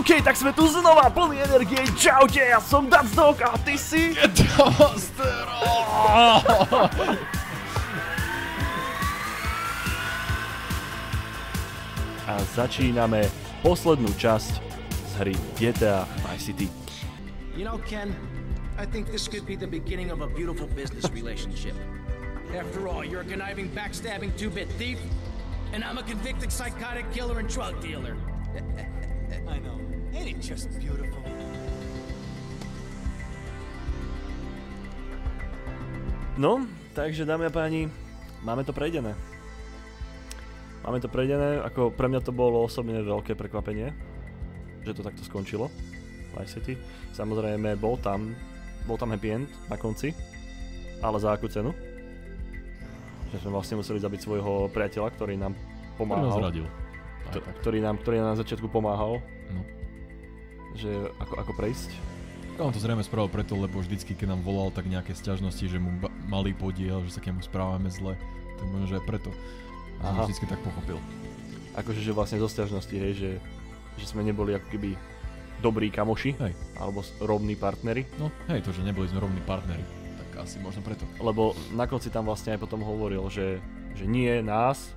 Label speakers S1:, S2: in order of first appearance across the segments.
S1: OK, tak sme tu znova plný energie. Čaute, ja som Dacdog a ty si... A začíname poslednú časť z hry GTA Vice City.
S2: You know, Ken, I think this could be the beginning of a beautiful business relationship. After all, you're a conniving, backstabbing two-bit thief, and I'm a convicted psychotic killer and drug dealer.
S3: It just beautiful?
S1: No, takže dámy a páni, máme to prejdené. Máme to prejdené, ako pre mňa to bolo osobne veľké prekvapenie, že to takto skončilo. Vice City. Samozrejme, bol tam, bol tam happy end na konci, ale za akú cenu? Že sme vlastne museli zabiť svojho priateľa, ktorý nám
S4: Ktorý nás
S1: pomáhal.
S4: zradil. Aj
S1: Kto- ktorý nám, ktorý nám na začiatku pomáhal,
S4: No.
S1: Že ako, ako prejsť.
S4: On to zrejme spravil preto, lebo vždycky, keď nám volal, tak nejaké sťažnosti, že mu ba- malý podiel, že sa k nemu správame zle. Tak možno, že aj preto.
S1: Aha.
S4: som vždycky tak pochopil.
S1: Akože, že vlastne zo sťažnosti, hej, že, že sme neboli ako keby dobrí kamoši,
S4: Hej.
S1: alebo rovní partneri.
S4: No, hej, to, že neboli sme rovní partneri. Tak asi možno preto.
S1: Lebo na konci tam vlastne aj potom hovoril, že, že nie nás,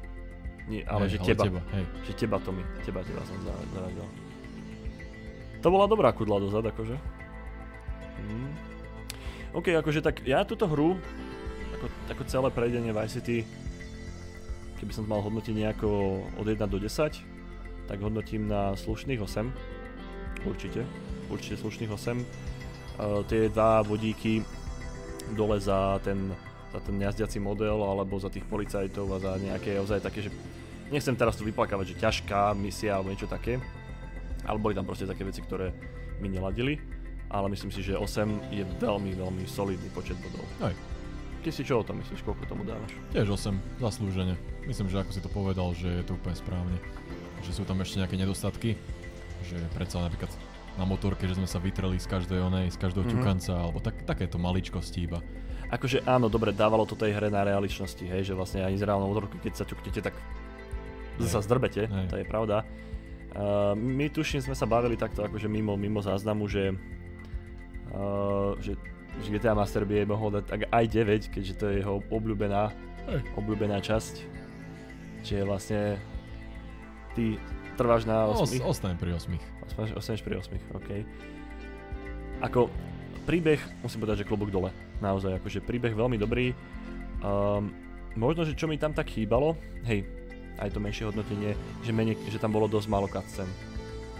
S1: nie, ale
S4: hej,
S1: že teba,
S4: teba. Hej.
S1: že teba to mi, teba, teba som za- zaradil. To bola dobrá kudla dozad, akože. Mm. OK, akože tak ja túto hru, ako, ako celé prejdenie Vice City, keby som mal hodnotiť nejako od 1 do 10, tak hodnotím na slušných 8. Určite, určite slušných 8. Uh, tie dva vodíky dole za ten, za ten jazdiaci model alebo za tých policajtov a za nejaké ozaj také, že nechcem teraz tu vyplakávať, že ťažká misia alebo niečo také, ale boli tam proste také veci, ktoré mi neladili, ale myslím si, že 8 je veľmi, veľmi solidný počet bodov.
S4: Hej.
S1: Ty si čo o tom myslíš, koľko tomu dávaš?
S4: Tiež 8, zaslúžene. Myslím, že ako si to povedal, že je to úplne správne. Že sú tam ešte nejaké nedostatky, že predsa napríklad na motorke, že sme sa vytreli z každej onej, z každého
S1: Mhm.
S4: mm-hmm. ťukanca, alebo tak, takéto maličkosti iba.
S1: Akože áno, dobre, dávalo to tej hre na realičnosti, hej, že vlastne ani z reálnou motorku, keď sa ťuknete, tak
S4: Hej.
S1: sa zdrbete,
S4: Hej.
S1: to je pravda. Uh, my tuším sme sa bavili takto akože mimo, mimo záznamu, že, uh, že, že GTA Master by jej mohol dať tak aj 9, keďže to je jeho obľúbená, obľúbená časť. Čiže vlastne ty trváš na
S4: Os,
S1: 8.
S4: ostanem pri 8.
S1: Ostaneš, ostaneš pri 8, OK. Ako príbeh, musím povedať, že klobúk dole. Naozaj, akože príbeh veľmi dobrý. Um, možno, že čo mi tam tak chýbalo, hej, aj to menšie hodnotenie, že, menej, že tam bolo dosť málo cutscén.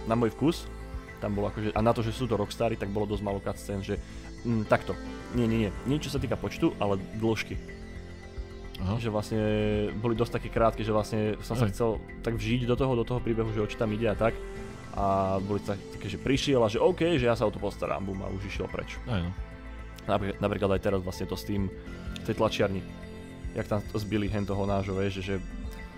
S1: Na môj vkus, tam bolo akože, a na to, že sú to Rockstary, tak bolo dosť málo cutscén, že mm, takto, nie, nie, nie, nie čo sa týka počtu, ale dĺžky.
S4: Aha.
S1: Že vlastne boli dosť také krátke, že vlastne som sa
S4: Hej.
S1: chcel tak vžiť do toho, do toho príbehu, že o čo tam ide a tak. A boli tak, také, že prišiel a že OK, že ja sa o to postaram, bum a už išiel preč.
S4: Aj no.
S1: Napríklad, napríklad aj teraz vlastne to s tým, v tej tlačiarni. Jak tam zbili hen toho nášho, vieš, že, že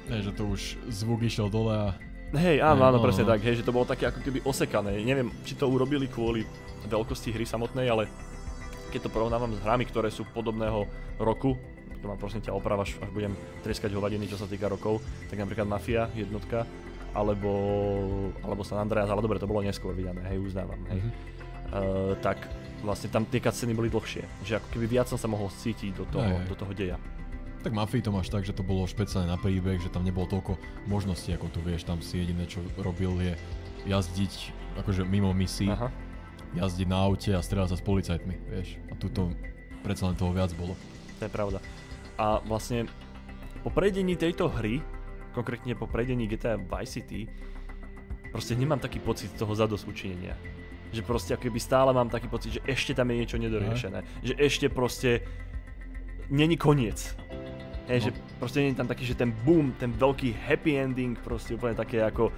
S4: Nie, že to už zvuk išiel dole a
S1: Hej, áno,
S4: Hej,
S1: áno,
S4: no,
S1: presne
S4: no.
S1: tak, hej, že to bolo také ako keby osekané. Neviem, či to urobili kvôli veľkosti hry samotnej, ale keď to porovnávam s hrami, ktoré sú podobného roku, to mám prosím ťa oprav, až, až budem treskať hovadiny, čo sa týka rokov, tak napríklad Mafia jednotka, alebo, alebo San Andreas, ale dobre, to bolo neskôr vydané, hej, uznávam, hej.
S4: Mhm.
S1: Uh, tak vlastne tam tie cutscény boli dlhšie, že ako keby viac som sa mohol cítiť do toho,
S4: Hej, hej.
S1: do toho deja.
S4: Tak Mafii to máš tak, že to bolo špeciálne na príbeh, že tam nebolo toľko možností, ako tu vieš, tam si jediné, čo robil je jazdiť akože mimo misií,
S1: Aha.
S4: jazdiť na aute a strieľať sa s policajtmi, vieš. A tuto predsa len toho viac bolo.
S1: To je pravda. A vlastne po prejdení tejto hry, konkrétne po prejdení GTA Vice City, proste nemám taký pocit toho zadosúčinenia. Že proste ako keby stále mám taký pocit, že ešte tam je niečo nedoriešené. Že ešte proste není koniec. Hej, že proste nie je tam taký, že ten boom, ten veľký happy ending, proste úplne také ako,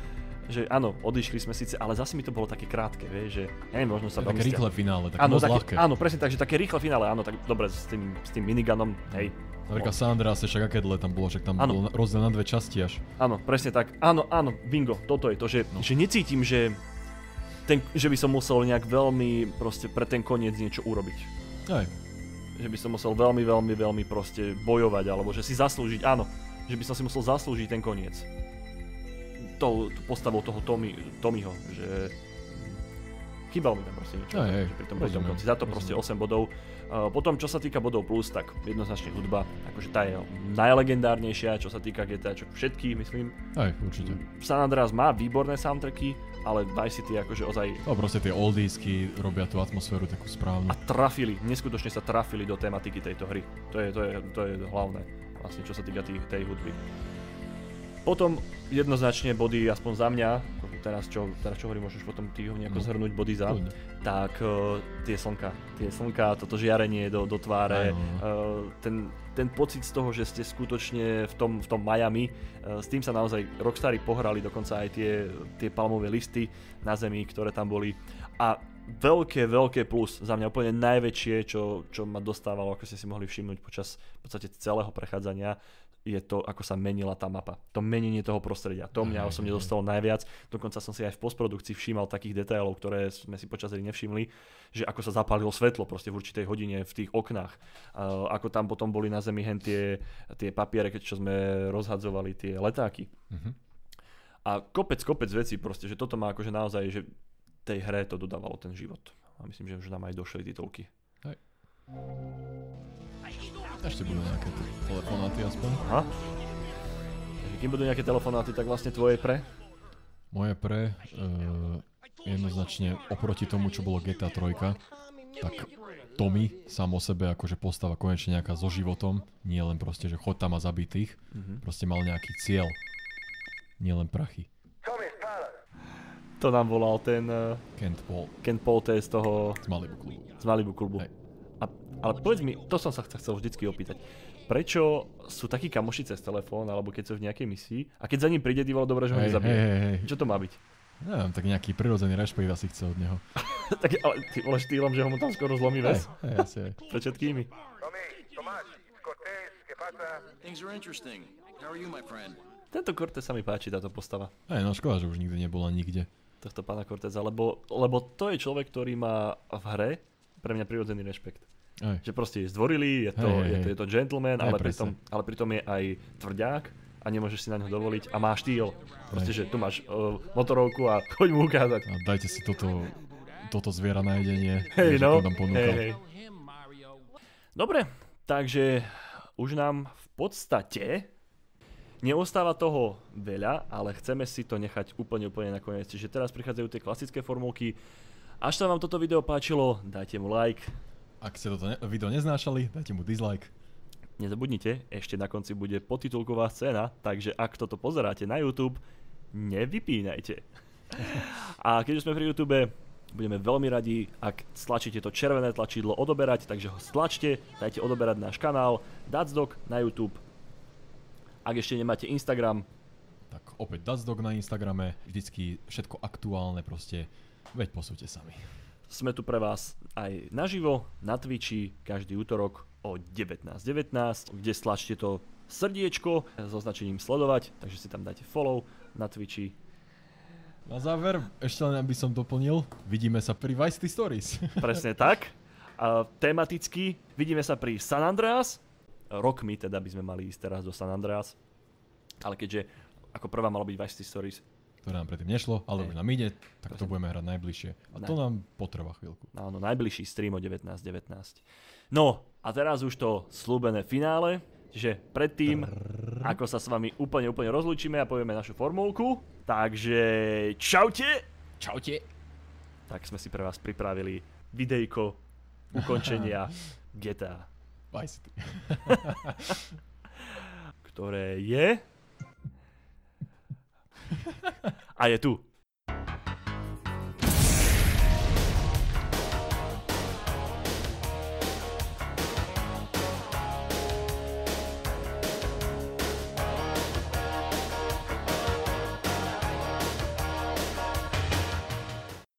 S1: že áno, odišli sme síce, ale zase mi to bolo také krátke, vieš, že ja neviem, možno sa
S4: Také rýchle finále, také
S1: Áno,
S4: moc
S1: také,
S4: ľahké.
S1: áno, presne tak, že také rýchle finále, áno, tak dobre, s tým, s tým miniganom, hej.
S4: Napríklad San Andreas, však aké dlhé tam bolo, však tam
S1: Áno.
S4: bol rozdiel na dve časti až.
S1: Áno, presne tak. Áno, áno, bingo, toto je to, že, no.
S4: No.
S1: že necítim, že, ten, že by som musel nejak veľmi proste pre ten koniec niečo urobiť.
S4: Aj,
S1: Že by som musel veľmi, veľmi, veľmi proste bojovať, alebo že si zaslúžiť, áno, že by som si musel zaslúžiť ten koniec. tou, tú postavou toho Tommy, Tommyho, že chýbalo mi tam proste niečo
S4: hej,
S1: že pri tom rozdielnom
S4: rozumiem,
S1: konci. Za to proste
S4: rozumiem.
S1: 8 bodov. Uh, potom, čo sa týka bodov plus, tak jednoznačne hudba, akože tá je najlegendárnejšia, čo sa týka GTA, čo všetky, myslím.
S4: Aj, určite.
S1: San Andreas má výborné soundtracky, ale Vice City akože ozaj
S4: No proste tie oldiesky robia tú atmosféru takú správnu.
S1: a trafili, neskutočne sa trafili do tematiky tejto hry. To je, to je, to je hlavné, vlastne, čo sa týka tých, tej hudby. Potom jednoznačne body, aspoň za mňa, teraz čo, teraz čo hovorím, môžeš potom ty ho nejako
S4: No.
S1: zhrnúť body za,
S4: Kľudne.
S1: tak uh, tie slnka, tie slnka, toto žiarenie do, do tváre, uh, ten, ten pocit z toho, že ste skutočne v tom, v tom Miami, uh, s tým sa naozaj Rockstary pohrali, dokonca aj tie, tie palmové listy na zemi, ktoré tam boli. A veľké, veľké plus, za mňa úplne najväčšie, čo, čo ma dostávalo, ako ste si mohli všimnúť počas v podstate celého prechádzania, je to, ako sa menila tá mapa. To menenie toho prostredia. To mňa
S4: Hej,
S1: osobne
S4: hej.
S1: dostalo najviac. Dokonca som si aj v postprodukcii všímal takých detailov, ktoré sme si počas hry nevšimli, že ako sa zapálilo svetlo proste v určitej hodine v tých oknách. Uh, ako tam potom boli na zemi hen tie, tie papiere, keď čo sme rozhadzovali tie letáky.
S4: Mhm.
S1: A kopec, kopec vecí proste, že toto má akože naozaj, že tej hre to dodávalo ten život. A myslím, že už nám aj došli titulky.
S4: Ešte budú nejaké te- telefonáty aspoň.
S1: Aha. Takže kým budú nejaké telefonáty, tak vlastne tvoje pre?
S4: Moje pre, uh, jednoznačne oproti tomu, čo bolo GTA 3, tak Tommy sám o sebe akože postava konečne nejaká so životom, nie len proste, že chod tam a zabitých,
S1: Mhm.
S4: proste mal nejaký cieľ, nie len prachy.
S1: To nám volal ten uh,
S4: Kent Paul
S1: Ken Polte z toho
S4: z Malibu klubu.
S1: z Malibu klubu.
S4: Hej.
S1: A, ale povedz mi, to som sa chc- chcel vždycky opýtať. Prečo sú takí kamoši cez telefón, alebo keď sú v nejakej misii, a keď za ním príde, vole, dobre, že ho
S4: Hej,
S1: nezabije.
S4: hej, hej.
S1: Čo to má byť?
S4: Neviem, tak nejaký prirodzený rešpekt asi chce od neho.
S1: tak, ale ty vole štýlom, že ho mu tam skoro zlomí ves
S4: hej, asi hej.
S1: pred všetkými. Tento Cortez sa mi páči, táto postava
S4: Hej, no škoda, že už nikdy nebola nikde.
S1: tohto pána Corteza, lebo, lebo to je človek, ktorý má v hre pre mňa prirodzený rešpekt.
S4: Hej,
S1: Že proste je zdvorilý, je to,
S4: Hej, hej,
S1: je to,
S4: hej.
S1: je to gentleman,
S4: Hej,
S1: ale, pritom, ale pritom je aj tvrdák a nemôžeš si na ňo dovoliť a má štýl. Proste, že tu máš uh, motorovku a choď mu ukázať.
S4: a dajte si toto, toto zviera na jedenie,
S1: Hej,
S4: že
S1: no.
S4: ponúkal.
S1: Hej, hej. Dobre, takže už nám v podstate neostáva toho veľa, ale chceme si to nechať úplne, úplne nakoniec. Čiže teraz prichádzajú tie klasické formulky. Až sa vám toto video páčilo, dajte mu like.
S4: Ak ste toto video neznášali, dajte mu dislike.
S1: Nezabudnite, ešte na konci bude podtitulková scéna, takže ak toto pozeráte na YouTube, nevypínajte. A keď už sme pri YouTube, budeme veľmi radi, ak stlačíte to červené tlačidlo odoberať, takže ho stlačte, dajte odoberať náš kanál Datsdog na YouTube. Ak ešte nemáte Instagram,
S4: Tak opäť Datsdog na Instagrame, vždycky všetko aktuálne proste, veď posúďte sami.
S1: sme tu pre vás aj naživo na Twitchi každý útorok o 19.19, 19, kde stlačte to srdiečko so značením sledovať, takže si tam dajte follow na Twitchi.
S4: Na záver, ešte len aby som doplnil, vidíme sa pri Vice Stories.
S1: Presne tak. A tematicky vidíme sa pri San Andreas. Rokmi teda by sme mali ísť teraz do San Andreas. Ale keďže ako prvá malo byť Vice Stories,
S4: ktoré nám predtým nešlo, ale
S1: Hej.
S4: už nám ide, tak to
S1: Presne.
S4: budeme hrať najbližšie. A to
S1: Ne.
S4: nám potrvá chvíľku.
S1: áno, najbližší stream o 19.19. No, a teraz už to slúbené finále, čiže predtým, ako sa s vami úplne, úplne rozlúčime a povieme našu formulku, takže čaute!
S4: Čaute.
S1: Tak sme si pre vás pripravili videjko ukončenia GTA,
S4: Vice City.
S1: ktoré je... A je tu.